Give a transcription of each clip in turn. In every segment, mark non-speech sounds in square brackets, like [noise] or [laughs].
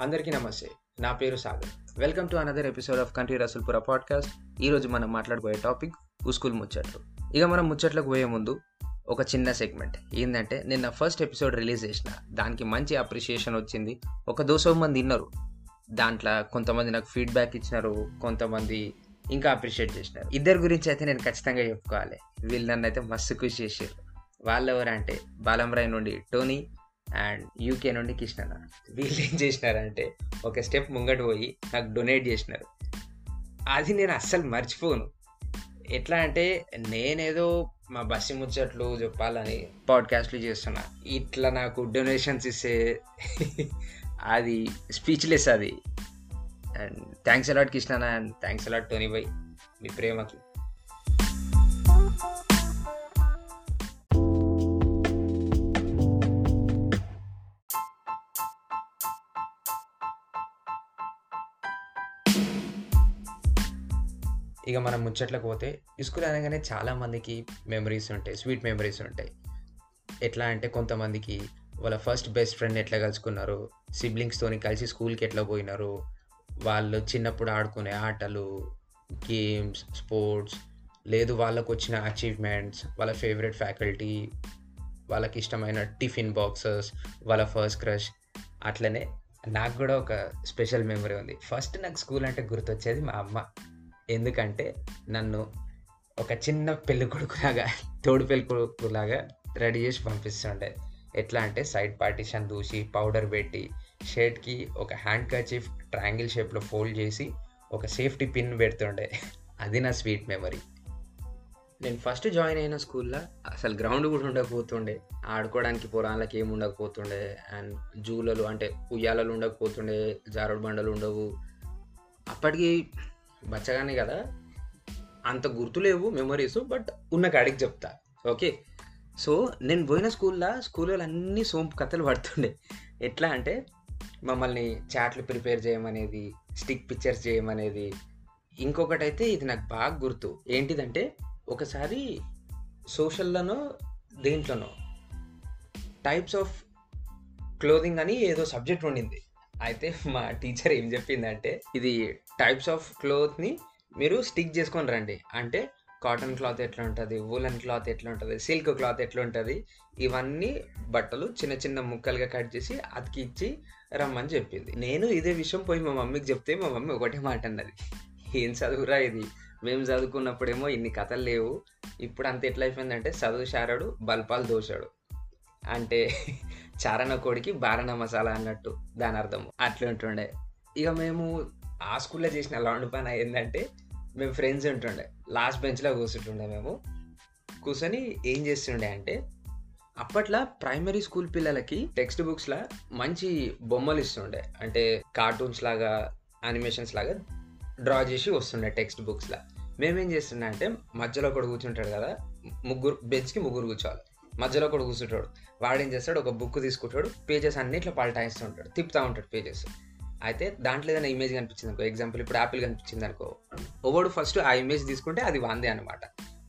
అందరికీ నమస్తే. నా పేరు Sagar. Welcome to another episode of country Rasulpura podcast ఈరోజు మనం మాట్లాడబోయే టాపిక్ ఉస్కూల్ ముచ్చట్లు. ఇక మనం ముచ్చట్లకు పోయే ముందు ఒక చిన్న సెగ్మెంట్ ఏంటంటే నిన్న ఫస్ట్ ఎపిసోడ్ రిలీజ్ చేసిన. దానికి మంచి అప్రిషియేషన్ వచ్చింది. ఒక దోసో మంది విన్నారు దాంట్లో కొంతమంది నాకు ఫీడ్బ్యాక్ ఇచ్చినారు. కొంతమంది ఇంకా అప్రిషియేట్ చేసినారు. ఇద్దరి గురించి అయితే నేను ఖచ్చితంగా చెప్పుకోవాలి. వీళ్ళు నన్ను అయితే మస్తు ఖుషి చేసారు వాళ్ళు ఎవరంటే బాలంరాయ్ నుండి టోనీ అండ్ యూకే నుండి కృష్ణన్న. వీళ్ళు ఏం చేసినారంటే ఒక స్టెప్ ముంగట పోయి నాకు డొనేట్ చేసినారు. అది నేను అస్సలు మర్చిపోను. ఎట్లా అంటే నేనేదో మా బస్సు ముచ్చట్లు చెప్పాలని పాడ్కాస్ట్లు చేస్తున్నా. ఇట్లా నాకు డొనేషన్స్ ఇస్తే [laughs] అది స్పీచ్లెస్ అది. And thanks a lot Krishna and thanks a lot Tony bye మీ ప్రేమకి. ఇక మనం ముచ్చట్లకు పోతే స్కూల్ అనగానే చాలామందికి మెమరీస్ ఉంటాయి స్వీట్ మెమరీస్ ఉంటాయి. ఎట్లా అంటే కొంతమందికి వాళ్ళ ఫస్ట్ బెస్ట్ ఫ్రెండ్ ఎట్లా కలుసుకున్నారు సిబ్లింగ్స్తోని కలిసి స్కూల్కి ఎట్లా పోయినారు వాళ్ళు చిన్నప్పుడు ఆడుకునే ఆటలు గేమ్స్ స్పోర్ట్స్ లేదు వాళ్ళకు వచ్చిన అచీవ్మెంట్స్ వాళ్ళ ఫేవరెట్ ఫ్యాకల్టీ వాళ్ళకి ఇష్టమైన టిఫిన్ బాక్సెస్ వాళ్ళ ఫస్ట్ క్రష్ అట్లనే నాకు కూడా ఒక స్పెషల్ మెమరీ ఉంది. ఫస్ట్ నాకు స్కూల్ అంటే గుర్తొచ్చేది మా అమ్మ. ఎందుకంటే నన్ను ఒక చిన్న పెళ్ళి కొడుకులాగా తోడు పెళ్ళి కొడుకులాగా రెడీ చేసి పంపిస్తుండే. ఎట్లా అంటే సైడ్ పార్టీషన్ దూసి పౌడర్ పెట్టి షర్ట్కి ఒక హ్యాండ్ కచీఫ్ ట్రయాంగిల్ షేప్లో ఫోల్డ్ చేసి ఒక సేఫ్టీ పిన్ పెడుతుండే. అది నా స్వీట్ మెమరీ. నేను ఫస్ట్ జాయిన్ అయిన స్కూల్లో అసలు గ్రౌండ్ కూడా ఉండకపోతుండే. ఆడుకోవడానికి పొరాళ్ళకి ఏమి ఉండకపోతుండే. అండ్ జూలలు అంటే ఉయ్యాలలు ఉండకపోతుండే జారుడు బండలు ఉండవు. అప్పటికి బచ్చగానే కదా? అంత గుర్తులేవు మెమరీస్ బట్ ఉన్న కాడికి చెప్తా. ఓకే సో నేను పోయిన స్కూల్లో స్కూల్లో అన్ని సోంపు కథలు పడుతుండే. ఎట్లా అంటే మమ్మల్ని చాట్లు ప్రిపేర్ చేయమనేది స్టిక్ పిక్చర్స్ చేయమనేది. ఇంకొకటి అయితే ఇది నాకు బాగా గుర్తు. ఏంటిదంటే ఒకసారి సోషల్లోనో దేంట్లోనో టైప్స్ ఆఫ్ క్లోదింగ్ అని ఏదో సబ్జెక్ట్ ఉండింది. అయితే మా టీచర్ ఏం చెప్పిందంటే ఇది టైప్స్ ఆఫ్ క్లోత్ని మీరు స్టిక్ చేసుకొని రండి. అంటే కాటన్ క్లాత్ ఎట్లా ఉంటుంది వూలన్ క్లాత్ ఎట్లా ఉంటుంది సిల్క్ క్లాత్ ఎట్లా ఉంటుంది ఇవన్నీ బట్టలు చిన్న చిన్న ముక్కలుగా కట్ చేసి అతికిచ్చి రమ్మని చెప్పింది. నేను ఇదే విషయం పోయి మా మమ్మీకి చెప్తే మా మమ్మీ ఒకటే మాట అన్నది. ఏం చదువురా ఇది? మేము చదువుకున్నప్పుడేమో ఇన్ని కథలు లేవు. ఇప్పుడు అంత ఎట్లా అయిపోయిందంటే చదువు షారాడు బల్పాలు దోశాడు. అంటే చారణ కోడికి బారణ మసాలా అన్నట్టు దాని అర్థం. అట్లా ఉంటుండే. ఇక మేము ఆ స్కూల్లో చేసిన లాండ్ పని ఏంటంటే మేము ఫ్రెండ్స్ ఉంటుండే. లాస్ట్ బెంచ్లో కూర్చుంటుండే మేము. కూర్చొని ఏం చేస్తుండే అంటే అప్పట్లో ప్రైమరీ స్కూల్ పిల్లలకి టెక్స్ట్ బుక్స్లో మంచి బొమ్మలు ఇస్తుండే. అంటే కార్టూన్స్ లాగా యానిమేషన్స్ లాగా డ్రా చేసి వస్తుండే టెక్స్ట్ బుక్స్లో మేమేం చేస్తుండే అంటే మధ్యలో ఒకడు కూర్చుంటాడు కదా ముగ్గురు బెంచ్కి ముగ్గురు కూర్చోవాలి. మధ్యలో ఒకడు కూర్చుంటాడు. వాడు ఏం చేస్తాడు? ఒక బుక్ తీసుకుంటాడు. పేజెస్ అన్నిట్లో పల్టాయిస్తూ ఉంటాడు. తిప్పుతూ ఉంటాడు పేజెస్. అయితే దాంట్లో ఏదైనా ఇమేజ్ కనిపించింది అనుకో ఎగ్జాంపుల్ ఇప్పుడు యాపిల్ కనిపించింది అనుకో. ఒకడు ఫస్ట్ ఆ ఇమేజ్ తీసుకుంటే అది వాందే అనమాట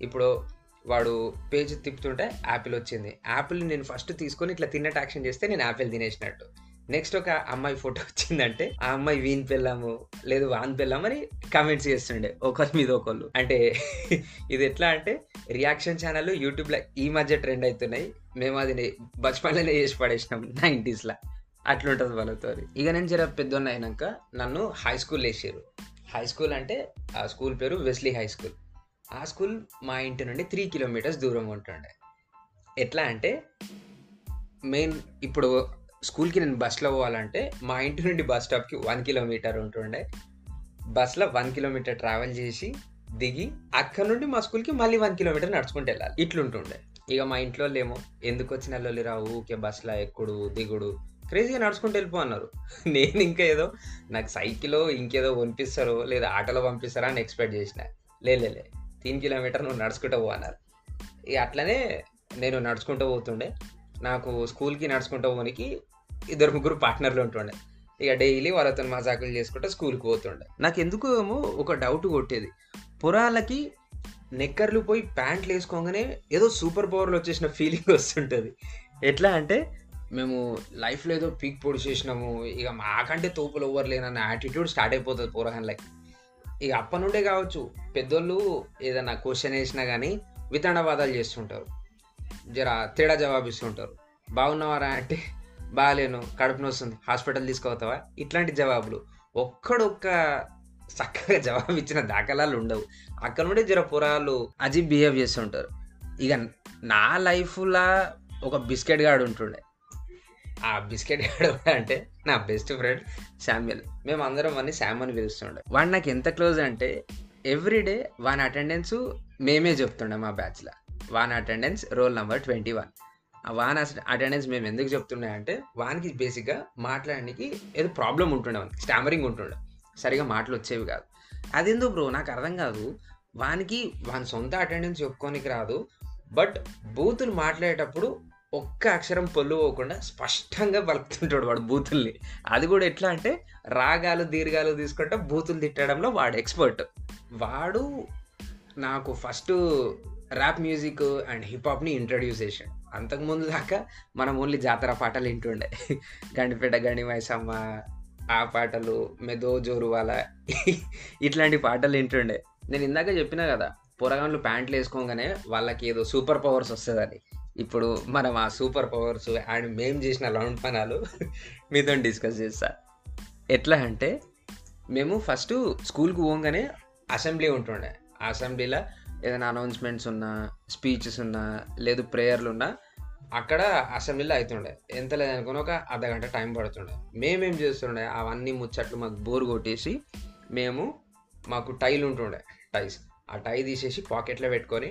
ఇప్పుడు వాడు పేజ్ తిప్పుతుంటే యాపిల్ వచ్చింది. యాపిల్ నేను ఫస్ట్ తీసుకొని ఇట్లా తిన్నట్టు యాక్షన్ చేస్తే నేను యాపిల్ తినేసినట్టు. నెక్స్ట్ ఒక అమ్మాయి ఫోటో వచ్చిందంటే ఆ అమ్మాయి వీణి పెళ్ళాము లేదు వాన్ పెళ్ళాము అని కామెంట్స్ చేస్తుండే ఒకరి మీద ఒకళ్ళు. అంటే [laughs] ఇది ఎట్లా అంటే రియాక్షన్ ఛానల్ యూట్యూబ్లో ఈ మధ్య ట్రెండ్ అవుతున్నాయి మేము అది బచ్పన్లోనే చేసి పడేసినాం నైంటీస్లో అట్లుంటుంది వాళ్ళతో ఇక నేను జర పెద్దోన్న అయినాక నన్ను హై స్కూల్ వేసారు హై స్కూల్ అంటే ఆ స్కూల్ పేరు వెస్లీ హై స్కూల్ ఆ స్కూల్ మా ఇంటి నుండి త్రీ కిలోమీటర్స్ దూరం ఉంటుండే. ఎట్లా అంటే మెయిన్ ఇప్పుడు స్కూల్కి నేను బస్లో పోవాలంటే మా ఇంటి నుండి బస్ స్టాప్కి వన్ కిలోమీటర్ ఉంటుండే. బస్లో వన్ కిలోమీటర్ ట్రావెల్ చేసి దిగి అక్కడ నుండి మా స్కూల్కి మళ్ళీ వన్ కిలోమీటర్ నడుచుకుంటూ వెళ్ళాలి. ఇట్లుంటుండే. ఇక మా ఇంట్లో ఏమో ఎందుకు వచ్చిన లొల్లి రావు? ఊకే బస్లో ఎక్కుడు దిగుడు క్రేజీగా నడుచుకుంటూ వెళ్ళిపో అన్నారు. [laughs] నేను ఇంకా ఏదో నాకు సైకిల్ ఇంకేదో పంపిస్తారో లేదా ఆటోలో పంపిస్తారా అని ఎక్స్పెక్ట్ చేసిన. లేలే తీన్ కిలోమీటర్ నువ్వు నడుచుకుంటూ పో అన్నారు. ఇక అట్లనే నేను నడుచుకుంటూ పోతుండే. నాకు స్కూల్కి నడుచుకుంటూ పోనికి ఇద్దరు ముగ్గురు పార్ట్నర్లు ఉంటుండే ఇక డైలీ వాళ్ళతో మజాకులు చేసుకుంటే స్కూల్కి పోతుండే నాకు ఎందుకు ఏమో ఒక డౌట్ కొట్టేది పొరాలకి నెక్కర్లు పోయి ప్యాంట్లు వేసుకోగానే ఏదో సూపర్ పవర్లు వచ్చేసిన ఫీలింగ్ వస్తుంటుంది ఎట్లా అంటే మేము లైఫ్‌లో ఏదో పీక్ పొడి చేసినాము. ఇక మాకంటే తోపులు ఎవ్వరు లేనన్న యాటిట్యూడ్ స్టార్ట్ అయిపోతుంది పోరగాండ్లకి. ఇక అప్పటి నుండే కావచ్చు పెద్దోళ్ళు ఏదన్నా క్వశ్చన్ వేసినా కానీ వితండవాదాలు చేస్తుంటారు. జర తేడా జవాబిస్తుంటారు. బాగున్నావారా అంటే బాగాలేను కడుపు నొస్తుంది. హాస్పిటల్ తీసుకుపోతావా? ఇట్లాంటి జవాబులు. ఒక్కడొక్క చక్కగా జవాబు ఇచ్చిన దాఖలాలు ఉండవు. అక్కడ నుండి జర పోరగాళ్ళు అజీబ్ బిహేవ్ చేస్తుంటారు. ఇక నా లైఫ్‌లా ఒక బిస్కెట్ గాడు ఉంటుండే. ఆ బిస్కెట్ గాడు అంటే నా బెస్ట్ ఫ్రెండ్ శామ్యూల్. మేము వాడిని శామ్ అని పిలుస్తుండే. వాడు నాకు ఎంత క్లోజ్ అంటే ఎవ్రీడే వాని అటెండెన్స్ మేమే చెప్తుండే మా బ్యాచ్లో van attendance roll number twenty one వాని అటెండెన్స్ మేము ఎందుకు చెప్తుండే అంటే వానికి బేసిక్‌గా మాట్లాడడానికి ఏదో ప్రాబ్లమ్ ఉంటుండే వానికి. స్టామరింగ్ ఉంటుండే. సరిగా మాటలు వచ్చేవి కాదు. అదేందో బ్రో నాకు అర్థం కాదు. వానికి వాని సొంత అటెండెన్స్ చెప్పుకోనికి రాదు. బట్ బూతులు మాట్లాడేటప్పుడు ఒక్క అక్షరం పొల్లు పోకుండా స్పష్టంగా పలుకుతుంటాడు వాడు బూతుల్ని. అది కూడా ఎట్లా అంటే రాగాలు, దీర్ఘాలు తీసుకుంటే బూతులు తిట్టడంలో వాడు ఎక్స్‌పర్ట్. వాడు నాకు first rap music and hip హాప్‌ని introduce చేశాడు అంతకుముందు దాకా మనం ఓన్లీ జాతర పాటలు వింటుండే. గండిపేట గండి మైసమ్మ ఆ పాటలు, మెదో జోరువాల ఇట్లాంటి పాటలు వింటుండే. నేను ఇందాక చెప్పినా కదా! పోరగాండ్లు ప్యాంట్లు వేసుకోగానే వాళ్ళకి ఏదో సూపర్ పవర్స్ వస్తుందని ఇప్పుడు మనం ఆ సూపర్ పవర్స్ అండ్ మేము చేసిన లౌండ్ పనాలు మీతోని డిస్కస్ చేస్తా. ఎట్లా అంటే మేము ఫస్ట్ స్కూల్‌కి పోగానే అసెంబ్లీ ఉంటుండే. అసెంబ్లీలో ఏదైనా అనౌన్స్‌మెంట్స్ ఉన్నా, స్పీచెస్ ఉన్నా, లేదు ప్రేయర్‌లున్నా అక్కడ అసెంబ్లీలో అవుతుండే ఎంత లేదనుకుని ఒక అర్ధగంట టైం పడుతుండే. మేమేం చేస్తుండే అవన్నీ ముచ్చట్లు మాకు బోర్ కొట్టేసి మేము మాకు టైలు ఉంటుండే టైస్. ఆ టై తీసేసి పాకెట్‌లో పెట్టుకొని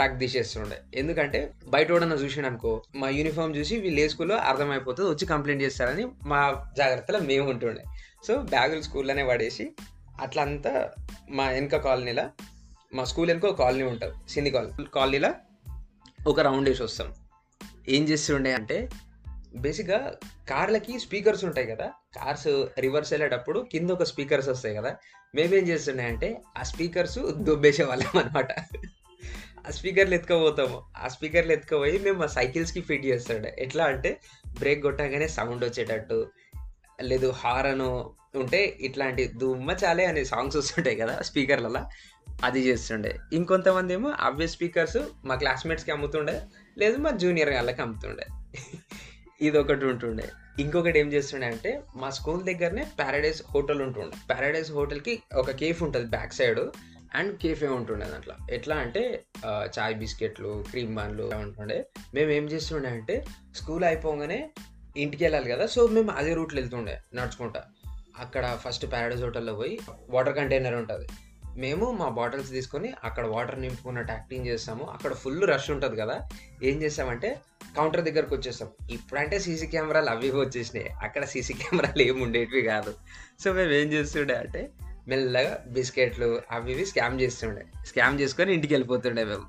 టక్ తీసేస్తుండే. ఎందుకంటే బయట బయటోడన్నా చూసిండనుకో మా యూనిఫార్మ్ చూసి వీళ్ళు ఏ స్కూల్లో అర్థమైపోతుంది వచ్చి కంప్లైంట్ చేస్తారని మా జాగ్రత్తలో మేము ఉంటుండే. సో బ్యాగులు స్కూల్‌లోనే పడేసి అట్లా అంతా మా వెనక కాలనీలో మా స్కూల్ వెనుక ఒక కాలనీ ఉంటుంది సింధీ కాలనీ. కాలనీలో ఒక రౌండ్ వేసి వస్తాం. ఏం చేస్తుండే అంటే బేసిక్‌గా కార్లకి స్పీకర్స్ ఉంటాయి కదా! కార్స్ రివర్స్ వెళ్ళేటప్పుడు కింద ఒక స్పీకర్స్ వస్తాయి కదా! మేమేం చేస్తుండే అంటే ఆ స్పీకర్స్ దొబ్బేసేవాళ్ళం అన్నమాట. ఆ స్పీకర్‌లు ఎత్తుకపోతాము. ఆ స్పీకర్‌లు ఎత్తుకుపోయి మేము మా సైకిల్స్‌కి ఫిట్ చేస్తుండే. ఎట్లా అంటే బ్రేక్ కొట్టగానే సౌండ్ వచ్చేటట్టు లేదు హారను ఉంటే ఇట్లాంటి 'దుమ్మ చాలే' అనే సాంగ్స్ వస్తుంటాయి కదా! స్పీకర్లలో అది చేస్తుండే. ఇంకొంతమందేమో అవే స్పీకర్స్ మా క్లాస్‌మేట్స్‌కి అమ్ముతుండే. లేదు మా జూనియర్ వాళ్ళకి అమ్ముతుండే. ఇది ఒకటి ఉంటుండే. ఇంకొకటి ఏం చేస్తుండే అంటే మా స్కూల్ దగ్గరనే ప్యారడైజ్ హోటల్ ఉంటుండే. ప్యారడైజ్ హోటల్‌కి ఒక కేఫ్ ఉంటుంది బ్యాక్ సైడ్ అండ్ కేఫే ఉంటుండే దాంట్లో ఎట్లా అంటే చాయ్ బిస్కెట్‌లు, క్రీమ్ బన్‌లు ఉంటుండే ఉంటుండే. ఏం చేస్తుండే అంటే స్కూల్ అయిపోగానే ఇంటికెళ్ళాలి కదా! సో మేము అదే రూట్‌లో వెళ్తుండే నడుచుకుంటా. అక్కడ ఫస్ట్ ప్యారడైజ్ హోటల్‌లో పోయి వాటర్ కంటైనర్ ఉంటుంది మేము మా బాటిల్స్ తీసుకొని అక్కడ వాటర్ నింపుకున్నట్టు యాక్టింగ్ చేస్తాము. అక్కడ ఫుల్ రష్ ఉంటుంది కదా! ఏం చేస్తామంటే కౌంటర్ దగ్గరకు వచ్చేస్తాం. ఇప్పుడంటే సీసీ కెమెరాలు అవి వచ్చేసినాయి. అక్కడ సీసీ కెమెరాలు ఏమి ఉండేటివి కాదు. సో మేము ఏం చేస్తుండే అంటే మెల్లగా బిస్కెట్‌లు అవి ఇవి స్కామ్ చేస్తుండే. స్కామ్ చేసుకొని ఇంటికి వెళ్ళిపోతుండే మేము.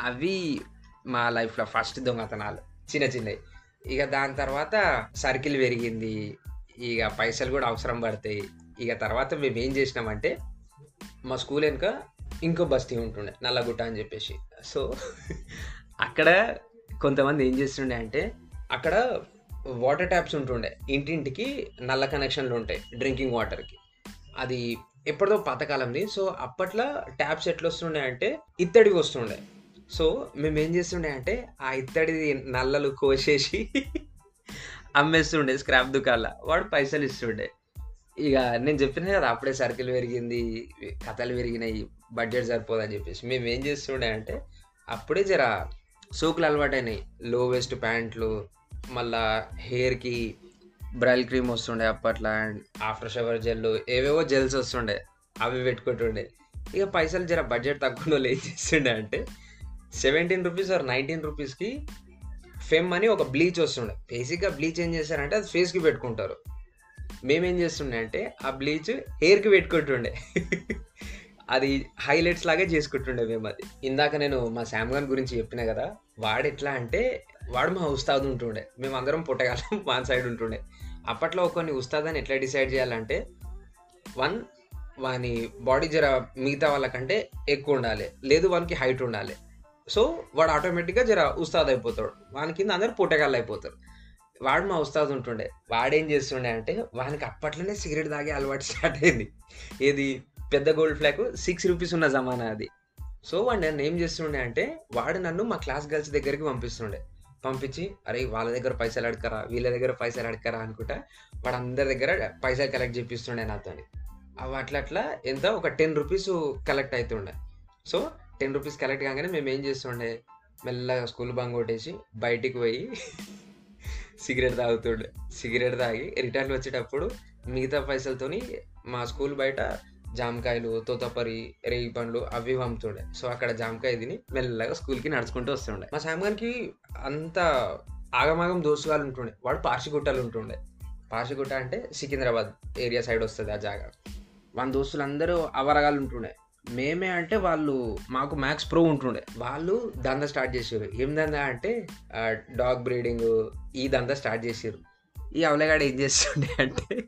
అవి మా లైఫ్‌లో ఫస్ట్ దొంగతనాలు. చిన్న చిన్నవి ఇక దాని తర్వాత సర్కిల్ పెరిగింది. ఇక పైసలు కూడా అవసరం పడతాయి. ఇక తర్వాత మేము ఏం చేసినామంటే మా స్కూల్ వెనుక ఇంకో బస్తీ ఉంటుండే. నల్లగుట్ట అని చెప్పేసి. సో అక్కడ కొంతమంది ఏం చేస్తుండే అంటే అక్కడ వాటర్ ట్యాప్స్ ఉంటుండే. ఇంటింటికి నల్ల కనెక్షన్‌లు ఉంటాయి డ్రింకింగ్ వాటర్‌కి. అది ఎప్పటిదో పాతకాలంది. సో అప్పట్లో ట్యాప్స్ ఎట్లొస్తుండే అంటే ఇత్తడివి వస్తుండే. సో మేమేం చేస్తుండే అంటే ఆ ఇత్తడిది నల్లలు కోసేసి అమ్మేస్తుండే స్క్రాప్ దుకాళ్ళ వాడు పైసలు ఇస్తుండే. ఇక నేను చెప్పిన కదా! అప్పుడే సర్కిల్ పెరిగింది. కథలు పెరిగినాయి. బడ్జెట్ సరిపోదని చెప్పేసి. మేము ఏం చేస్తుండే అంటే అప్పుడే జర సూకులు అలవాటైనాయి లో వెస్ట్ ప్యాంట్లు మళ్ళా హెయిర్‌కి బ్రైల్ క్రీమ్ వస్తుండే అప్పట్లో అండ్ ఆఫ్టర్ షవర్ జెల్ ఏవేవో జెల్స్ వస్తుండే. అవి పెట్టుకుంటుండే. ఇక పైసలు జర బడ్జెట్ తక్కువలో ఏం చేస్తుండే అంటే సెవెంటీన్ రూపీస్ ఆర్ 19 రూపీస్‌కి ఫెమ్ అని ఒక బ్లీచ్ వస్తుండే. బేసిక్‌గా బ్లీచ్ ఏం చేస్తారంటే అది ఫేస్‌కి పెట్టుకుంటారు. మేమేం చేస్తుండే అంటే ఆ బ్లీచ్ హెయిర్‌కి పెట్టుకుంటుండే. అది హైలైట్స్ లాగే చేసుకుంటుండే మేము అది ఇందాక నేను మా శామ్గాన్ గురించి చెప్పిన కదా! వాడు ఎట్లా అంటే వాడు మా ఉస్తాద్ ఉంటుండే. మేము అందరం పొట్టగాళ్ళం వాని సైడ్ ఉంటుండే. అప్పట్లో కొన్ని ఉస్తాద్ ఎట్లా డిసైడ్ చేయాలంటే వన్ వాని బాడీ జర మిగతా వాళ్ళకంటే ఎక్కువుండాలి. లేదు వానికి హైట్ ఉండాలి. సో వాడు ఆటోమేటిక్గా జర ఉస్తాద్ అయిపోతాడు వాని కింద అందరు పుట్టగాళ్ళు అయిపోతారు వాడు మా ఉస్తాద్ ఉంటుండే. వాడేం చేస్తుండే అంటే వానికి అప్పట్లోనే సిగరెట్ తాగే అలవాటు స్టార్ట్ అయింది. ఏది? పెద్ద గోల్డ్ ఫ్లాగ్ సిక్స్ రూపీస్ ఉన్న జమానా అది. సో వాడు నన్ను ఏం చేస్తుండే అంటే వాడు నన్ను మా క్లాస్ గర్ల్స్ దగ్గరికి పంపిస్తుండే. పంపించి అరే వాళ్ళ దగ్గర పైసలు అడగరా వీళ్ళ దగ్గర పైసలు అడకరా అనుకుంటా వాడు అందరి దగ్గర పైసలు కలెక్ట్ చేపిస్తుండే నాతోని. అవి అట్లా అట్లా ఎంత? ఒక టెన్ రూపీస్ కలెక్ట్ అవుతుండే సో టెన్ రూపీస్ కలెక్ట్ కాగానే మేము ఏం చేస్తుండే? మెల్లగా స్కూల్ బంగ్ కొట్టేసి బయటికి పోయి సిగరెట్ తాగుతుండే. సిగరెట్ తాగి రిటర్న్ వచ్చేటప్పుడు మిగతా పైసలతోని మా స్కూల్ బయట జామకాయలు తోతపరి రేగి పండ్లు అవి పంపుతుండే. సో అక్కడ జామకాయ తిని మెల్లగా స్కూల్కి నడుచుకుంటూ వస్తుండే. మా సామ్గానికి అంత ఆగమాగం దోసుగాలు ఉంటుండే. వాడు పార్షిగుట్టలు ఉంటుండే. పార్షిగుట్ట అంటే సికింద్రాబాద్ ఏరియా సైడ్ వస్తుంది ఆ జాగా. మన దోస్తులు అందరూ అవరగాలు ఉంటుండే. మేమే అంటే వాళ్ళు మాకు మ్యాక్స్ ప్రో ఉంటుండే. వాళ్ళు దందా స్టార్ట్ చేసారు ఏం దందా అంటే డాగ్ బ్రీడింగ్ ఈ దందా స్టార్ట్ చేసారు ఈ అవలగాడ ఏం చేస్తుండే అంటే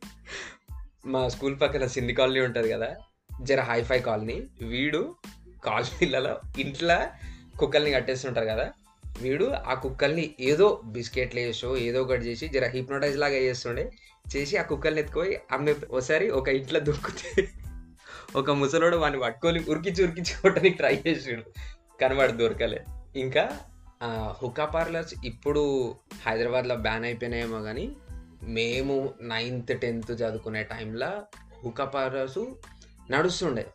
మా స్కూల్ పక్కన సింధి కాలనీ ఉంటుంది కదా జర హైఫై కాలనీ. వీడు కాలనీలలో ఇంట్లో కుక్కల్ని కట్టేస్తుంటారు కదా వీడు ఆ కుక్కల్ని ఏదో బిస్కెట్లు వేసో ఏదో ఒకటి చేసి జర హిప్నోటైజ్ లాగా చేస్తుండే. చేసి ఆ కుక్కల్ని ఎత్తుకొని అమ్మే ఒకసారి ఒక ఇంట్లో దుక్కుతే ఒక ముసలోడు వాడిని పట్టుకొని ఉరికిచ్చి ఉరికిచ్చి కొట్టడానికి ట్రై చేసాడు. కానీ వాడు దొరకలే. ఇంకా హుకా పార్లర్స్ ఇప్పుడు హైదరాబాద్లో బ్యాన్ అయిపోయినాయేమో కానీ మేము నైన్త్ టెన్త్ చదువుకునే టైంలో హుకా పార్లర్స్ నడుస్తుండే.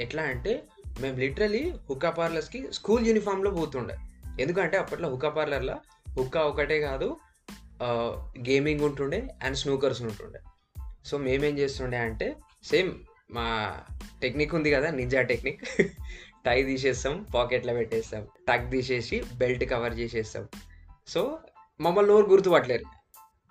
ఎట్లా అంటే మేము లిటరలీ హుకా పార్లర్స్కి స్కూల్ యూనిఫామ్లో పోతుండే. ఎందుకంటే అప్పట్లో హుకా పార్లర్లో హుక్కా ఒకటే కాదు గేమింగ్ ఉంటుండే అండ్ స్నూకర్స్ ఉంటుండే. సో మేమేం చేస్తుండే అంటే సేమ్ మా టెక్నిక్ ఉంది కదా నింజా టెక్నిక్. టై తీసేస్తాం పాకెట్లో పెట్టేస్తాం టక్ తీసేసి బెల్ట్ కవర్ చేసేస్తాం. సో మమ్మల్ని ఎవరు గుర్తుపట్టలేరు.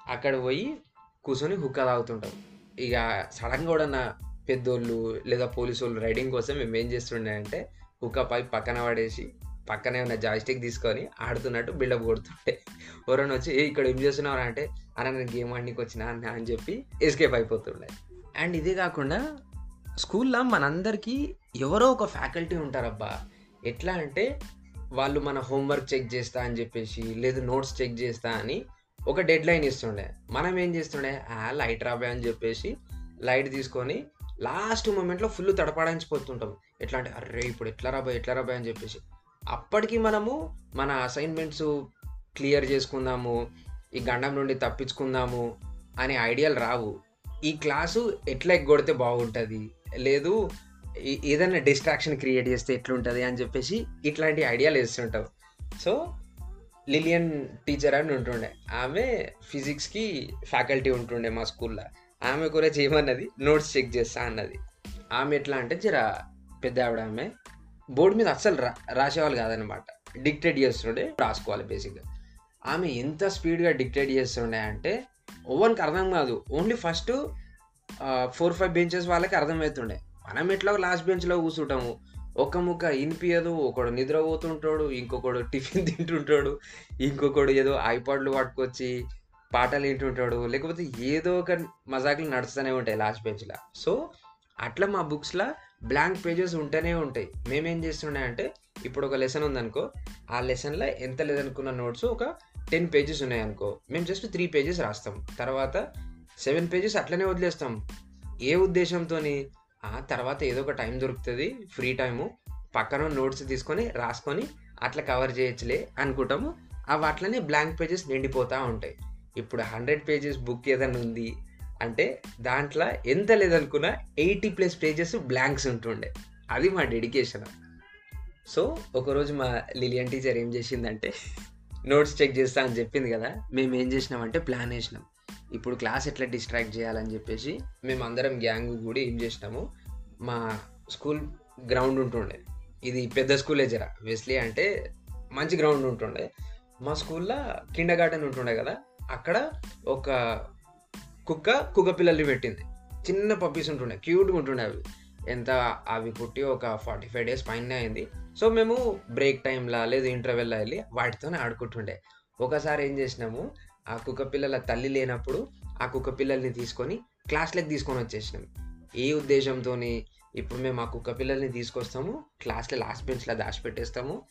అక్కడ పోయి కూర్చొని హుక్క తాగుతుంటాం. ఇక సడన్గా కూడా నా పెద్దోళ్ళు లేదా పోలీసు వాళ్ళు రైడింగ్ కోసం మేము ఏం చేస్తుండే అంటే హుక్కా పై పక్కన పడేసి పక్కనే ఉన్న జాయిస్టిక్ తీసుకొని ఆడుతున్నట్టు బిల్డప్ కొడుతుంటే ఎవరైనా వచ్చి ఏ ఇక్కడ ఏం చేస్తున్నావు అంటే అన్న నేను గేమ్ ఆడికి వచ్చినా అని చెప్పి ఎస్కేప్ అయిపోతుండే. అండ్ ఇదే కాకుండా స్కూల్లో మనందరికీ ఎవరో ఒక ఫ్యాకల్టీ ఉంటారబ్బా. ఎట్లా అంటే వాళ్ళు మన హోంవర్క్ చెక్ చేస్తా అని చెప్పేసి లేదు నోట్స్ చెక్ చేస్తా అని ఒక డెడ్ లైన్ ఇస్తుండే. మనం ఏం చేస్తుండే? ఆ లైట్ రాబోయే అని చెప్పేసి లైట్ తీసుకొని లాస్ట్ మూమెంట్లో ఫుల్ తడపడించిపోతుంటాం ఎట్లా అంటే అరే ఇప్పుడు ఎట్లా రాబోయే ఎట్లా రాబోయే అని చెప్పేసి. అప్పటికి మనము మన అసైన్మెంట్స్ క్లియర్ చేసుకుందాము ఈ గండం నుండి తప్పించుకుందాము అనే ఐడియాలు రావు. ఈ క్లాసు ఎట్లా ఎగ్గొడితే బాగుంటుంది? లేదు ఏదైనా డిస్ట్రాక్షన్ క్రియేట్ చేస్తే ఎట్లుంటుంది అని చెప్పేసి ఇట్లాంటి ఐడియాలు వేస్తుంటాం సో లిలియన్ టీచర్ అని ఉంటుండే. ఆమె ఫిజిక్స్కి ఫ్యాకల్టీ ఉంటుండే మా స్కూల్లో ఆమె కూడా చేయమన్నది నోట్స్ చెక్ చేస్తా అన్నది. ఆమె ఎట్లా అంటే జర పెద్ద ఆవిడ ఆమె బోర్డు మీద అస్సలు రా రాసేవాళ్ళు కాదనమాట డిక్టేట్ చేస్తుండే రాసుకోవాలి బేసిక్గా ఆమె ఎంత స్పీడ్గా డిక్టేట్ చేస్తుండే అంటే ఓవన్కి అర్థం కాదు. Only first four five benches వాళ్ళకి అర్థమవుతుండే. మనం ఎట్లా లాస్ట్ బెంచ్లో కూర్చుంటాము? ఒక ముక్క ఇనిపించదు ఒకడు నిద్రపోతుంటాడు ఇంకొకడు టిఫిన్ [laughs] తింటుంటాడు ఇంకొకడు ఏదో ఐపాడ్లు పట్టుకొచ్చి పాటలు వింటుంటాడు లేకపోతే ఏదో ఒక మజాకులు నడుస్తూనే ఉంటాయి లాస్ట్ బెంచ్లో సో అట్లా మా బుక్స్లో బ్లాంక్ పేజెస్ ఉంటూనే ఉంటాయి. మేమేం చేస్తుండే అంటే ఇప్పుడు ఒక లెసన్ ఉందనుకో ఆ లెసన్లో ఎంత లేదనుకున్న నోట్స్ ఒక టెన్ పేజెస్ ఉన్నాయనుకో మేము జస్ట్ త్రీ పేజెస్ రాస్తాం. తర్వాత సెవెన్ పేజెస్ అట్లనే వదిలేస్తాం. ఏ ఉద్దేశంతో ఆ తర్వాత ఏదో ఒక టైం దొరుకుతుంది ఫ్రీ టైము. పక్కన నోట్స్ తీసుకొని రాసుకొని అట్లా కవర్ చేయొచ్చులే అనుకుంటాము. అవి అట్లనే బ్లాంక్ పేజెస్ నిండిపోతూ ఉంటాయి. ఇప్పుడు హండ్రెడ్ పేజెస్ బుక్ ఏదైనా ఉంది అంటే దాంట్లో ఎంత లేదనుకున్నా ఎయిటీ ప్లస్ పేజెస్ బ్లాంక్స్ ఉంటుండే. అది మా డెడికేషన్. సో ఒకరోజు మా లిలియన్ టీచర్ ఏం చేసిందంటే నోట్స్ చెక్ చేస్తా అని చెప్పింది కదా మేము ఏం చేసినామంటే ప్లాన్ వేసినాం. ఇప్పుడు క్లాస్ ఎట్లా డిస్ట్రాక్ట్ చేయాలని చెప్పేసి మేము అందరం గ్యాంగ్ కూడా ఏం చేసినాము? మా స్కూల్ గ్రౌండ్ ఉంటుండే. ఇది పెద్ద స్కూలే జరా. వెస్లీ అంటే మంచి గ్రౌండ్ ఉంటుండే. మా స్కూల్లో కిండర్ గార్డెన్ ఉంటుండే కదా అక్కడ ఒక కుక్క కుక్క పిల్లల్ని పెట్టింది. చిన్న పప్పీస్ ఉంటుండే క్యూట్గా ఉంటుండే అవి. ఎంత అవి పుట్టి ఒక ఫార్టీ ఫైవ్ డేస్ పైన అయింది. సో మేము బ్రేక్ టైంలో లేదు ఇంటర్వెల్లో వెళ్ళి వాటితోనే ఆడుకుంటుండే. ఒకసారి ఏం చేసినాము? ఆ కుక్క పిల్లల తల్లి లేనప్పుడు ఆ కుక్క పిల్లల్ని తీసుకొని క్లాస్లోకి తీసుకొని వచ్చేసినాం. ఏ ఉద్దేశంతో ఇప్పుడు మేము ఆ కుక్క పిల్లల్ని తీసుకొస్తాము క్లాస్లో లాస్ట్ బెంచ్లో దాచిపెట్టేస్తాము.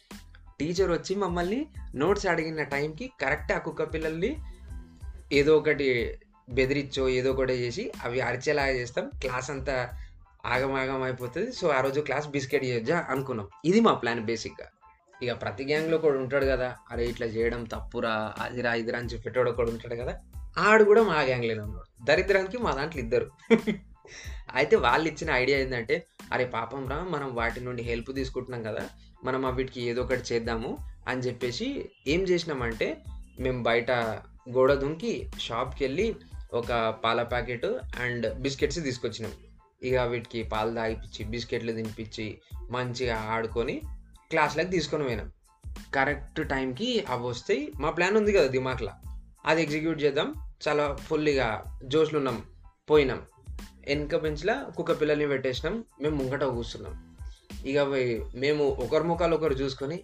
టీచర్ వచ్చి మమ్మల్ని నోట్స్ అడిగిన టైంకి కరెక్ట్ ఆ కుక్క పిల్లల్ని ఏదో ఒకటి బెదిరించో ఏదో ఒకటి చేసి అవి అరిచేలాగా చేస్తాం. క్లాస్ అంతా ఆగమాగం అయిపోతుంది. సో ఆ రోజు క్లాస్ బిస్కెట్ చేయొచ్చా అనుకున్నాం. ఇది మా ప్లాన్ బేసిక్గా ఇక ప్రతి గ్యాంగ్లో కూడా ఉంటాడు కదా. అరే ఇట్లా చేయడం తప్పురా అదిరా ఇదిరా అని చెప్పేటోడు ఒకడు ఉంటాడు కదా. ఆడు కూడా మా గ్యాంగ్లోనే ఉన్నాడు. దరిద్రానికి మా దాంట్లో ఇద్దరు. [laughs] అయితే వాళ్ళు ఇచ్చిన ఐడియా ఏంటంటే అరే పాపం రా మనం వాటి నుండి హెల్ప్ తీసుకుంటున్నాం కదా. మనం వీటికి ఏదో ఒకటి చేద్దాము అని చెప్పేసి ఏం చేసినామంటే మేము బయట గోడ దుంకి షాప్కి వెళ్ళి ఒక పాల ప్యాకెట్ అండ్ బిస్కెట్స్ తీసుకొచ్చినాం. ఇక వీటికి పాలు తాగిపించి బిస్కెట్లు తినిపించి మంచిగా ఆడుకొని క్లాస్లోకి తీసుకొని పోయినాం. కరెక్ట్ టైంకి అవి వస్తాయి. మా ప్లాన్ ఉంది కదా దిమాక్లో అది ఎగ్జిక్యూట్ చేద్దాం. చాలా ఫుల్గా జోష్లు ఉన్నాం. పోయినాం. వెనక బెంచ్లో కుక్క పిల్లల్ని పెట్టేసినాం. మేము ముంగట కూర్చున్నాం. ఇక పోయి మేము ఒకరి ముఖాలు ఒకరు చూసుకొని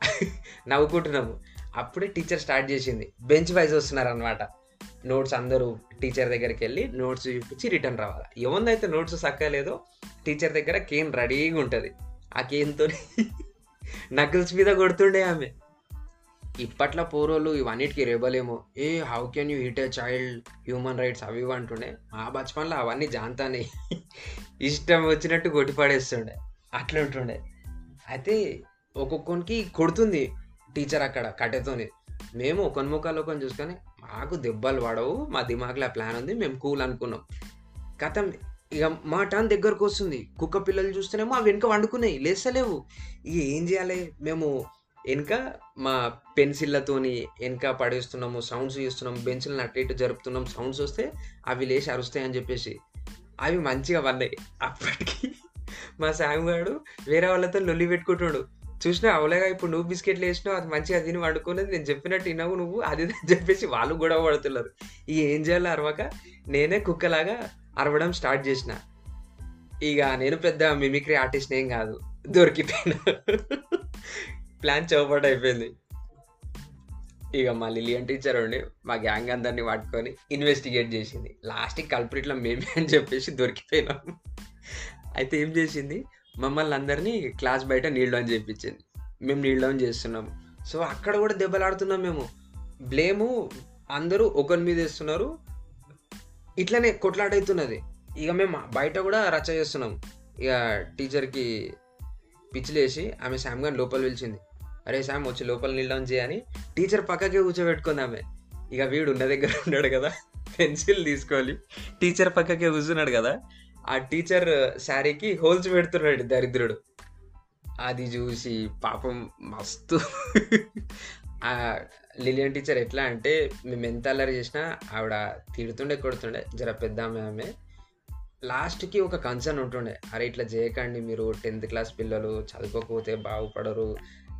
[laughs] నవ్వుకుంటున్నాము. అప్పుడే టీచర్ స్టార్ట్ చేసింది. బెంచ్ వైజ్ వస్తున్నారు అనమాట నోట్స్ అందరూ టీచర్ దగ్గరికి వెళ్ళి నోట్స్ చూపించి రిటర్న్ రావాలి. ఏముందైతే నోట్స్ సక్కలేదో టీచర్ దగ్గర కేన్ రెడీగా ఉంటుంది. ఆ కేన్తో [laughs] నకిల్స్ మీద కొడుతుండే ఆమె. ఇప్పట్లో పూర్వలు ఇవన్నిటికీ రేబలేమో. ఏ how can you hit a child human rights అవి ఇవి అంటుండే. మా బచ్పన్లో అవన్నీ జాంతానే. ఇష్టం వచ్చినట్టు కొట్టిపడేస్తుండే. అట్లా ఉంటుండే. అయితే ఒక్కొక్కనికి కొడుతుంది టీచర్ అక్కడ కట్టెతోని. మేము ఒకని ముఖాలు ఒకని చూసుకొని మాకు దెబ్బలు పడవు మా దిమాగ్లో ప్లాన్ ఉంది మేము కూల్ అనుకున్నాం. కథం ఇక మా టర్న్ దగ్గరకు వస్తుంది. కుక్క పిల్లలు చూస్తేనేమో అవి వెనుక వండుకున్నాయి. లేస్తలేవు. ఇక ఏం చేయాలి? మేము వెనుక మా పెన్సిళ్ళతోని వెనుక పడేస్తున్నాము సౌండ్స్ చేస్తున్నాం బెంచ్లను అటు ఇటు జరుపుతున్నాం సౌండ్స్ వస్తే అవి లేచి అరుస్తాయి అని చెప్పేసి అవి మంచిగా పన్నాయి అప్పటికి మా శామ్ గారు వేరే వాళ్ళతో లొల్లి పెట్టుకుంటున్నాడు చూసినా అవలేగా ఇప్పుడు నువ్వు బిస్కెట్లు వేసినావు అది మంచిగా తిని వండుకోలేదు నేను చెప్పినట్టు తినవు నువ్వు అది అని చెప్పేసి వాళ్ళు గొడవ పడుతున్నారు. ఇక ఏం చేయాలో అరవక? నేనే కుక్కలాగా అరవడం స్టార్ట్ చేసిన. ఇక నేను పెద్ద మిమిక్రీ ఆర్టిస్ట్ ఏం కాదు. దొరికిపోయినా. ప్లాన్ చౌపాటు అయిపోయింది. ఇక మా లిలియన్ టీచర్ ఉండి మా గ్యాంగ్ అందరినీ పట్టుకొని ఇన్వెస్టిగేట్ చేసింది. లాస్ట్కి కల్ప్రిట్లో మేమే అని చెప్పేసి దొరికిపోయినాం. అయితే ఏం చేసింది? మమ్మల్ని అందరినీ క్లాస్ బయట నీళ్ళు అని చెప్పించింది మేము నీళ్ళు అని చేస్తున్నాం. సో అక్కడ కూడా దెబ్బలాడుతున్నాం మేము. బ్లేము అందరూ ఒకరి మీద వేస్తున్నారు. ఇట్లనే కొట్లాడవుతున్నది ఇక మేము బయట కూడా రచ్చ చేస్తున్నాం. ఇక టీచర్కి పిచ్చిలేసి ఆమె శామ్ గారిని లోపల పిలిచింది. అరే శామ్ వచ్చి లోపల నీళ్ళని చేయని టీచర్ పక్కకే కూర్చోబెట్టుకుంది ఆమె. ఇక వీడు ఉన్న దగ్గర ఉన్నాడు కదా పెన్సిల్ తీసుకోవాలి. టీచర్ పక్కకే కూర్చున్నాడు కదా ఆ టీచర్ శారీకి హోల్స్ పెడుతున్నాడు దరిద్రుడు. అది చూసి పాపం మస్తు లిలియన్ టీచర్ ఎట్లా అంటే మేము ఎంత అల్లరి చేసినా ఆవిడ తిడుతుండే కొడుతుండే జర పెద్ద ఆమె లాస్ట్కి ఒక కన్సర్న్ ఉంటుండే. అరే ఇట్లా చేయకండి మీరు టెన్త్ క్లాస్ పిల్లలు చదువుకోకపోతే బాగుపడరు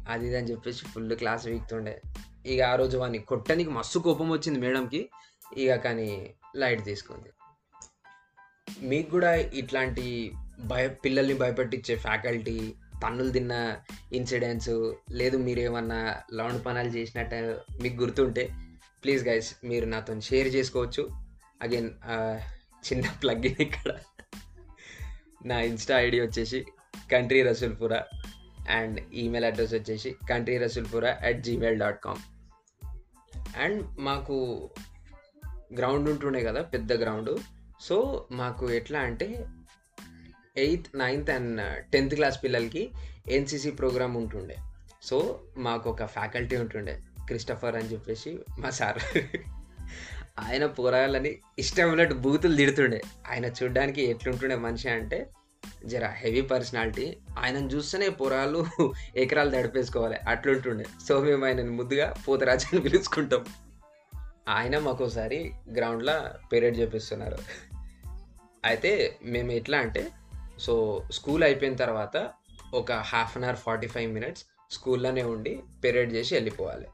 అది ఇది అని చెప్పేసి ఫుల్ క్లాస్ వీక్తుండే. ఇక ఆ రోజు వాడిని కొట్టనికి మస్తు కోపం వచ్చింది మేడంకి. ఇక కానీ లైట్ తీసుకుంది. మీకు కూడా ఇట్లాంటి భయ పిల్లల్ని భయపెట్టించే ఫ్యాకల్టీ పన్నులు తిన్న ఇన్సిడెంట్స్ లేదు మీరు ఏమన్నా లౌండ్ పనాలు చేసినట్టు మీకు గుర్తుంటే ప్లీజ్ గైస్ మీరు నాతో షేర్ చేసుకోవచ్చు. అగైన్ చిన్న ప్లగ్ ఇక్కడ. నా ఇన్స్టా ఐడి వచ్చేసి country Rasulpura and email address వచ్చేసి country Rasulpura at Gmail dot com and మాకు గ్రౌండ్ ఉంటుండే కదా పెద్ద గ్రౌండ్ సో మాకు ఎట్లా అంటే eighth ninth and uh, tenth class పిల్లలకి ఎన్సీసీ ప్రోగ్రామ్ ఉంటుండే. సో మాకు ఒక ఫ్యాకల్టీ ఉంటుండే క్రిస్టఫర్ అని చెప్పేసి మా సార్. ఆయన పోరాలని ఇష్టం ఉన్నట్టు బూతులు తిడుతుండే. ఆయన చూడడానికి ఎట్లుంటుండే మనిషి అంటే జర హెవీ పర్సనాలిటీ. ఆయనను చూస్తేనే పొరాలు ఎకరాలు దడిపేసుకోవాలి అట్లుంటుండే. సో మేము ఆయనని ముద్దుగా పోతరాజు అని పిలుచుకుంటాం. ఆయన మాకోసారి గ్రౌండ్లో పీరియడ్ చేపిస్తున్నారు. అయితే మేము ఎట్లా అంటే సో స్కూల్ అయిపోయిన తర్వాత ఒక half an hour forty five minutes స్కూల్లోనే ఉండి పెరేడ్ చేసి వెళ్ళిపోవాలి.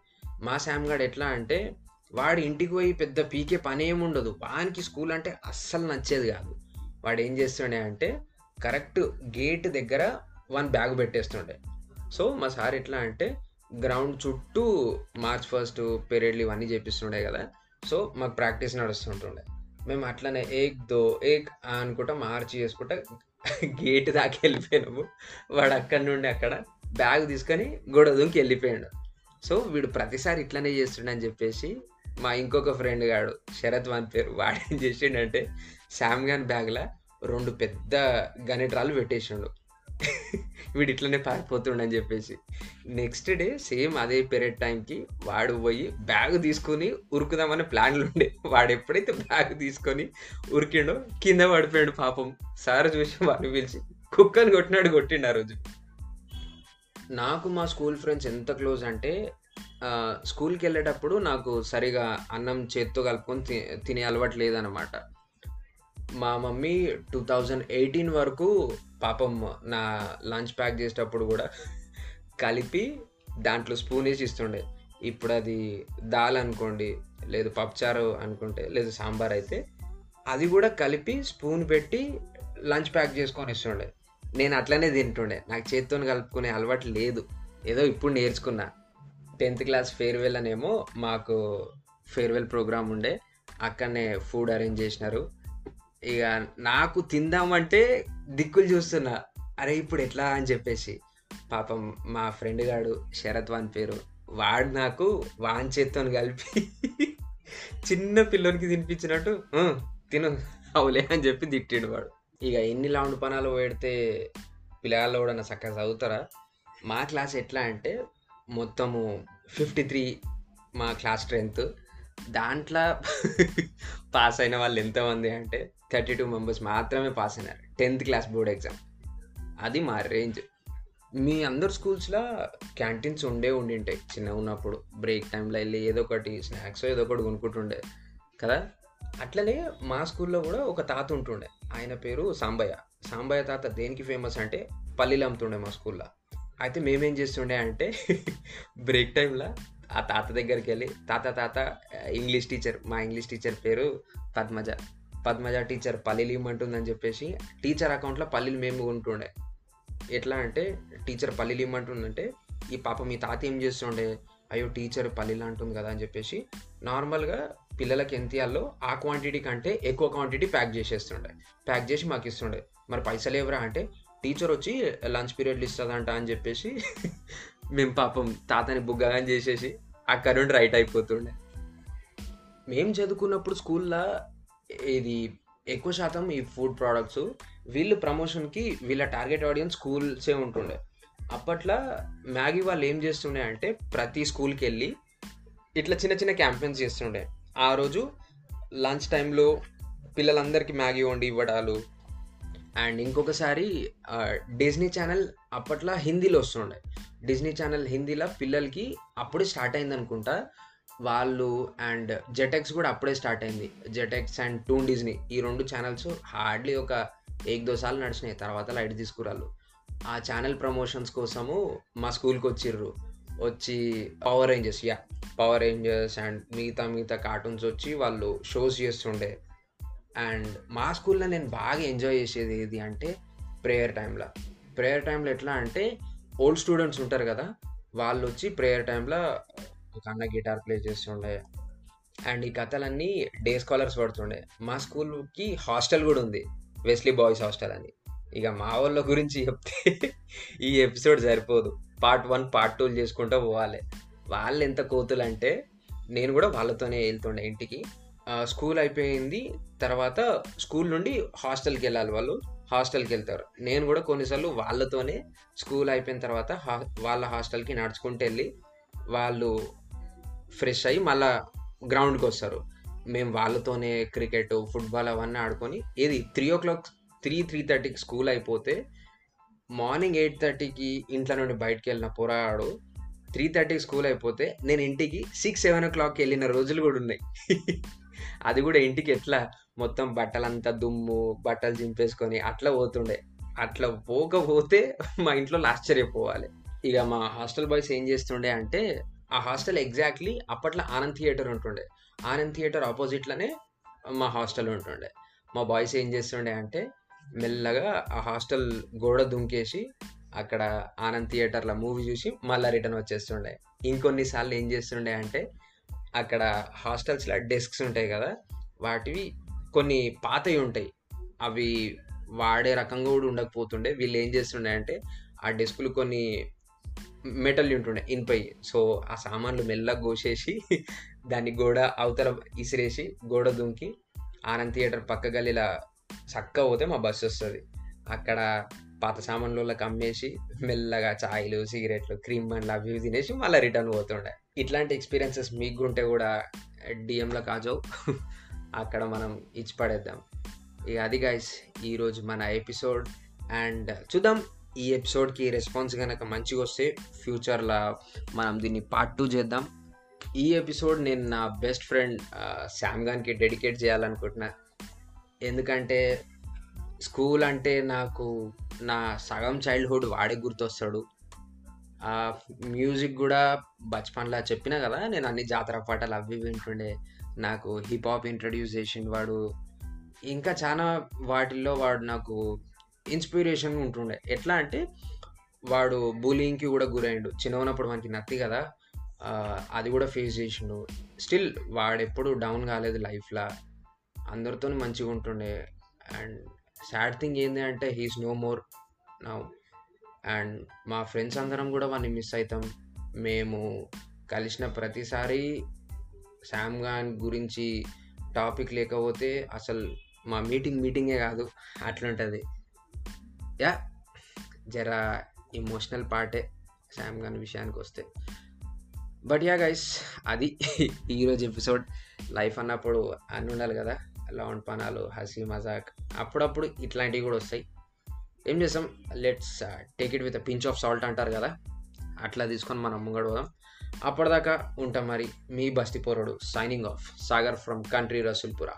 మా శామ్ గారు ఎట్లా అంటే వాడు ఇంటికి పోయి పెద్ద పీకే పని ఏమి ఉండదు. వానికి స్కూల్ అంటే అస్సలు నచ్చేది కాదు. వాడు ఏం చేస్తుండే అంటే కరెక్ట్ గేట్ దగ్గర వన్ బ్యాగ్ పెట్టేస్తుండే. సో మా సార్ ఎట్లా అంటే గ్రౌండ్ చుట్టూ మార్చ్ ఫస్ట్ పీరియడ్లు ఇవన్నీ చేపిస్తుండే కదా. సో మాకు ప్రాక్టీస్ నడుస్తుంటుండే. మేము అట్లనే ఏక్ దో ఏక్ అనుకుంటా మార్చి చేసుకుంటా గేట్ దాకా వెళ్ళిపోయినాము. వాడు అక్కడి నుండి అక్కడ బ్యాగ్ తీసుకొని గొడవ దూకి వెళ్ళిపోయాడు. సో వీడు ప్రతిసారి ఇట్లనే చేస్తుండని చెప్పేసి మా ఇంకొక ఫ్రెండ్ గాడు శరత్ వన్ పేరు వాడు ఏం చేసిండంటే శామ్గాన్ బ్యాగ్లో రెండు పెద్ద గనెట్రాలు పెట్టేసిండు. వీడు ఇట్లనే పారిపోతుండని చెప్పేసి. నెక్స్ట్ డే సేమ్ అదే పీరియడ్ టైంకి వాడు పోయి బ్యాగ్ తీసుకొని ఉరుకుదామనే ప్లాన్లు ఉండే. వాడు ఎప్పుడైతే బ్యాగ్ తీసుకొని ఉరికిండో కింద పడిపోయాడు పాపం. సార్ చూసి వాడిని పిలిచి కుక్కని కొట్టినాడు కొట్టిండు ఆ రోజు. నాకు మా స్కూల్ ఫ్రెండ్స్ ఎంత క్లోజ్ అంటే స్కూల్కి వెళ్ళేటప్పుడు నాకు సరిగా అన్నం చేత్తో కలుపుకొని తి- తినే అలవాటు లేదనమాట మా మమ్మీ టూ థౌజండ్ ఎయిటీన్ వరకు పాపం నా లంచ్ ప్యాక్ చేసేటప్పుడు కూడా కలిపి దాంట్లో స్పూన్ వేసి ఇస్తుండే. ఇప్పుడు అది దాల్ అనుకోండి లేదు పప్పుచారు అనుకుంటే లేదు సాంబార్ అయితే అది కూడా కలిపి స్పూన్ పెట్టి లంచ్ ప్యాక్ చేసుకొని ఇస్తుండే. నేను అట్లనే తింటుండే. నాకు చేత్తో కలుపుకునే అలవాటు లేదు. ఏదో ఇప్పుడు నేర్చుకున్నా. టెన్త్ క్లాస్ ఫేర్వెల్ అనేమో మాకు ఫేర్వెల్ ప్రోగ్రామ్ ఉండే. అక్కడనే ఫుడ్ అరేంజ్ చేసినారు. ఇక నాకు తిందామంటే దిక్కులు చూస్తున్నా. అరే ఇప్పుడు ఎట్లా అని చెప్పేసి. పాపం మా ఫ్రెండ్ గాడు శరత్ వాన్ పేరు. వాడు నాకు వాన్ చేత్తో కలిపి చిన్న పిల్లోనికి తినిపించినట్టు తిను అవులే అని చెప్పి తిట్టిండు వాడు. ఇక ఎన్ని లాండ్ పనాలు పెడితే పిల్లగాళ్ళు కూడా చక్కగా చదువుతారా? మా క్లాస్ ఎట్లా అంటే మొత్తము ఫిఫ్టీ త్రీ మా క్లాస్ స్ట్రెంత్ దాంట్లో [laughs] పాస్ అయిన వాళ్ళు ఎంతమంది అంటే థర్టీ టూ మెంబర్స్ మాత్రమే పాస్ అయినారు. టెన్త్ క్లాస్ బోర్డ్ ఎగ్జామ్ అది మా రేంజ్ మీ అందరు స్కూల్స్లో క్యాంటీన్స్ ఉండే ఉండింటాయి చిన్న ఉన్నప్పుడు బ్రేక్ టైంలో వెళ్ళి ఏదో ఒకటి స్నాక్స్ ఏదో ఒకటి కొనుక్కుంటుండే కదా? అట్లనే మా స్కూల్లో కూడా ఒక తాత ఉంటుండే. ఆయన పేరు సాంబయ్య. సాంబయ్య తాత దేనికి ఫేమస్ అంటే పల్లీలు అమ్ముతుండే మా స్కూల్లో అయితే మేమేం చేస్తుండే అంటే [laughs] బ్రేక్ టైంలో ఆ తాత దగ్గరికి వెళ్ళి తాత తాత ఇంగ్లీష్ టీచర్ మా ఇంగ్లీష్ టీచర్ పేరు పద్మజ. పద్మజ టీచర్ పల్లీలు ఇమ్మంటుందని చెప్పేసి టీచర్ అకౌంట్లో పల్లీలు మేము కొంటుండే ఎట్లా అంటే టీచర్ పల్లీలు ఇమ్మంటుందంటే ఈ పాప మీ తాత ఏం చేస్తుండే? అయ్యో టీచర్ పల్లీలు అంటుంది కదా అని చెప్పేసి నార్మల్గా పిల్లలకి ఎంత ఇవ్వాలో ఆ క్వాంటిటీ కంటే ఎక్కువ క్వాంటిటీ ప్యాక్ చేసేస్తుండే. ప్యాక్ చేసి మాకు ఇస్తుండే. మరి పైసలు ఎవరా అంటే టీచర్ వచ్చి లంచ్ పీరియడ్లు ఇస్తుందంట అని చెప్పేసి [laughs] మేము పాపం తాతని బుగ్గగా చేసేసి అక్కడ నుండి రైట్ అయిపోతుండే. మేము చదువుకున్నప్పుడు స్కూల్లో ఇది ఎక్కువ శాతం ఈ ఫుడ్ ప్రోడక్ట్స్ వీళ్ళు ప్రమోషన్కి వీళ్ళ టార్గెట్ ఆడియన్స్ స్కూల్సే ఉంటుండే. అప్పట్లో మ్యాగీ వాళ్ళు ఏం చేస్తుండే అంటే ప్రతి స్కూల్కి వెళ్ళి ఇట్లా చిన్న చిన్న క్యాంపెయిన్స్ చేస్తుండే. ఆ రోజు లంచ్ టైంలో పిల్లలందరికీ మ్యాగీ వండి ఇవ్వడాలు. అండ్ ఇంకొకసారి డిజ్నీ ఛానల్ అప్పట్లో హిందీలో వస్తుండే. డిజ్నీ ఛానల్ హిందీలో పిల్లలకి అప్పుడే స్టార్ట్ అయింది అనుకుంటా వాళ్ళు అండ్ జెటెక్స్ కూడా అప్పుడే స్టార్ట్ అయింది. జెటెక్స్ అండ్ టూన్ డిజ్నీ ఈ రెండు ఛానల్స్ హార్డ్లీ ఒక ఏక్ దో సార్లు నడిచినాయి. తర్వాత లైట్ తీసుకురాళ్ళు. ఆ ఛానల్ ప్రమోషన్స్ కోసము మా స్కూల్కి వచ్చిర్రు. వచ్చి Power Rangers yeah Power Rangers and మిగతా మిగతా కార్టూన్స్ వచ్చి వాళ్ళు షోస్ చేస్తుండే. అండ్ మా స్కూల్లో నేను బాగా ఎంజాయ్ చేసేది ఏది అంటే ప్రేయర్ టైంలో ప్రేయర్ టైంలో ఎట్లా అంటే ఓల్డ్ స్టూడెంట్స్ ఉంటారు కదా వాళ్ళు వచ్చి ప్రేయర్ టైంలో అన్న గిటార్ ప్లే చేస్తుండే. అండ్ ఈ కథలన్నీ డే స్కాలర్స్ పడుతుండే. మా స్కూల్కి హాస్టల్ కూడా ఉంది. వెస్లీ బాయ్స్ హాస్టల్ అని. ఇక మా వాళ్ళ గురించి చెప్తే [laughs] ఈ ఎపిసోడ్ సరిపోదు. పార్ట్ వన్ పార్ట్ టూ చేసుకుంటూ పోవాలి. వాళ్ళు ఎంత కోతులు అంటే నేను కూడా వాళ్ళతోనే వెళ్తుండే ఇంటికి. స్కూల్ అయిపోయింది. తర్వాత స్కూల్ నుండి హాస్టల్కి వెళ్ళాలి వాళ్ళు. హాస్టల్కి వెళ్తారు. నేను కూడా కొన్నిసార్లు వాళ్ళతోనే స్కూల్ అయిపోయిన తర్వాత హా- వాళ్ళ హాస్టల్కి నడుచుకుంటూ వెళ్ళి వాళ్ళు ఫ్రెష్ అయ్యి మళ్ళా గ్రౌండ్కి వస్తారు. మేము వాళ్ళతోనే క్రికెట్ ఫుట్బాల్ అవన్నీ ఆడుకొని ఏది three o'clock three three థర్టీకి స్కూల్ అయిపోతే మార్నింగ్ ఎయిట్ థర్టీకి ఇంట్లో నుండి బయటకు వెళ్ళిన పోరాడు. త్రీ థర్టీకి స్కూల్ అయిపోతే నేను ఇంటికి సిక్స్ సెవెన్ ఓ క్లాక్కి వెళ్ళిన రోజులు కూడా ఉన్నాయి. [laughs] అది కూడా ఇంటికి ఎట్లా? మొత్తం బట్టలంతా దుమ్ము బట్టలు చింపేసుకొని అట్లా పోతుండే. అట్లా పోకపోతే మా ఇంట్లో ఆశ్చర్యపోవాలి. ఇక మా హాస్టల్ బాయ్స్ ఏం చేస్తుండే అంటే ఆ హాస్టల్ ఎగ్జాక్ట్లీ అప్పట్లో ఆనంద్ థియేటర్ ఉంటుండే. ఆనంద్ థియేటర్ ఆపోజిట్లోనే మా హాస్టల్ ఉంటుండే. మా బాయ్స్ ఏం చేస్తుండే అంటే మెల్లగా ఆ హాస్టల్ గోడ దుంకేసి అక్కడ ఆనంద్ థియేటర్లో మూవీ చూసి మళ్ళీ రిటర్న్ వచ్చేస్తుండే. ఇంకొన్నిసార్లు ఏం చేస్తుండే అంటే అక్కడ హాస్టల్స్లో డెస్క్స్ ఉంటాయి కదా వాటివి కొన్ని పాతవి ఉంటాయి. అవి వాడే రకంగా కూడా ఉండకపోతుండే. వీళ్ళు ఏం చేస్తుండే అంటే ఆ డెస్కులు కొన్ని మెటల్ ఉంటుండే ఇనుపై సో ఆ సామాన్లు మెల్లగా కోసేసి [laughs] దాన్ని గోడ అవతల ఇసిరేసి గోడ దుంకి ఆనంద్ థియేటర్ పక్క గల్లీలా చక్క పోతే మా బస్సు వస్తుంది. అక్కడ పాత సామాన్లకి అమ్మేసి మెల్లగా చాయ్లు సిగరెట్లు క్రీమ్ బండ్లు అవి ఇవి తినేసి మళ్ళీ రిటర్న్ పోతుండే. ఇట్లాంటి ఎక్స్పీరియన్సెస్ మీకు ఉంటే కూడా డిఎంలో కాజావు [laughs] అక్కడ మనం ఇచ్చి పడేద్దాం ఇక అది గైస్ ఈరోజు మన ఎపిసోడ్. అండ్ చూద్దాం. ఈ ఎపిసోడ్కి రెస్పాన్స్ కనుక మంచిగా వస్తే ఫ్యూచర్లో మనం దీన్ని పార్ట్ టూ చేద్దాం. ఈ ఎపిసోడ్ నేను నా బెస్ట్ ఫ్రెండ్ శామ్గాన్కి డెడికేట్ చేయాలనుకుంటున్నా. ఎందుకంటే స్కూల్ అంటే నాకు నా సగం చైల్డ్హుడ్ వాడే గుర్తొస్తాడు. మ్యూజిక్ కూడా బచ్పన్లా చెప్పినా కదా నేను అన్ని జాతర పాటలు అవి వింటుండే. నాకు హిప్ హాప్ ఇంట్రడ్యూస్ చేసిండు వాడు. ఇంకా చాలా వాటిల్లో వాడు నాకు ఇన్స్పిరేషన్గా ఉంటుండే. ఎట్లా అంటే వాడు బులింగ్కి కూడా గురైండు. చిన్న ఉన్నప్పుడు మనకి నత్తి కదా అది కూడా ఫేస్ చేసిండు. స్టిల్ వాడెప్పుడు డౌన్ కాలేదు లైఫ్లో. అందరితో మంచిగా ఉంటుండే. అండ్ సాడ్ థింగ్ ఏంటి అంటే he's no more now. And మా ఫ్రెండ్స్ అందరం కూడా వాడిని మిస్ అవుతాం మేము కలిసిన ప్రతిసారి శామ్ గాన్ గురించి టాపిక్ లేకపోతే అసలు మా మీటింగ్ మీటింగే కాదు. అట్లుంటుంది. యా జర ఇమోషనల్ పార్టే శామ్ గాన్ విషయానికి వస్తే. బట్ యా గైస్ అది ఈరోజు ఎపిసోడ్ లైఫ్ అన్నప్పుడు అన్నీ ఉండాలి కదా. లాండ్ పనాలు హసీ మజాక్ అప్పుడప్పుడు ఇట్లాంటివి కూడా వస్తాయి. ఏం చేస్తాం? Let's take it with pinch of salt అంటారు కదా. అట్లా తీసుకొని మనం ముంగడు పోదాం. అప్పటిదాకా ఉంటాం మరి మీ బస్తి పోరడు signing off Sagar from country Rasulpura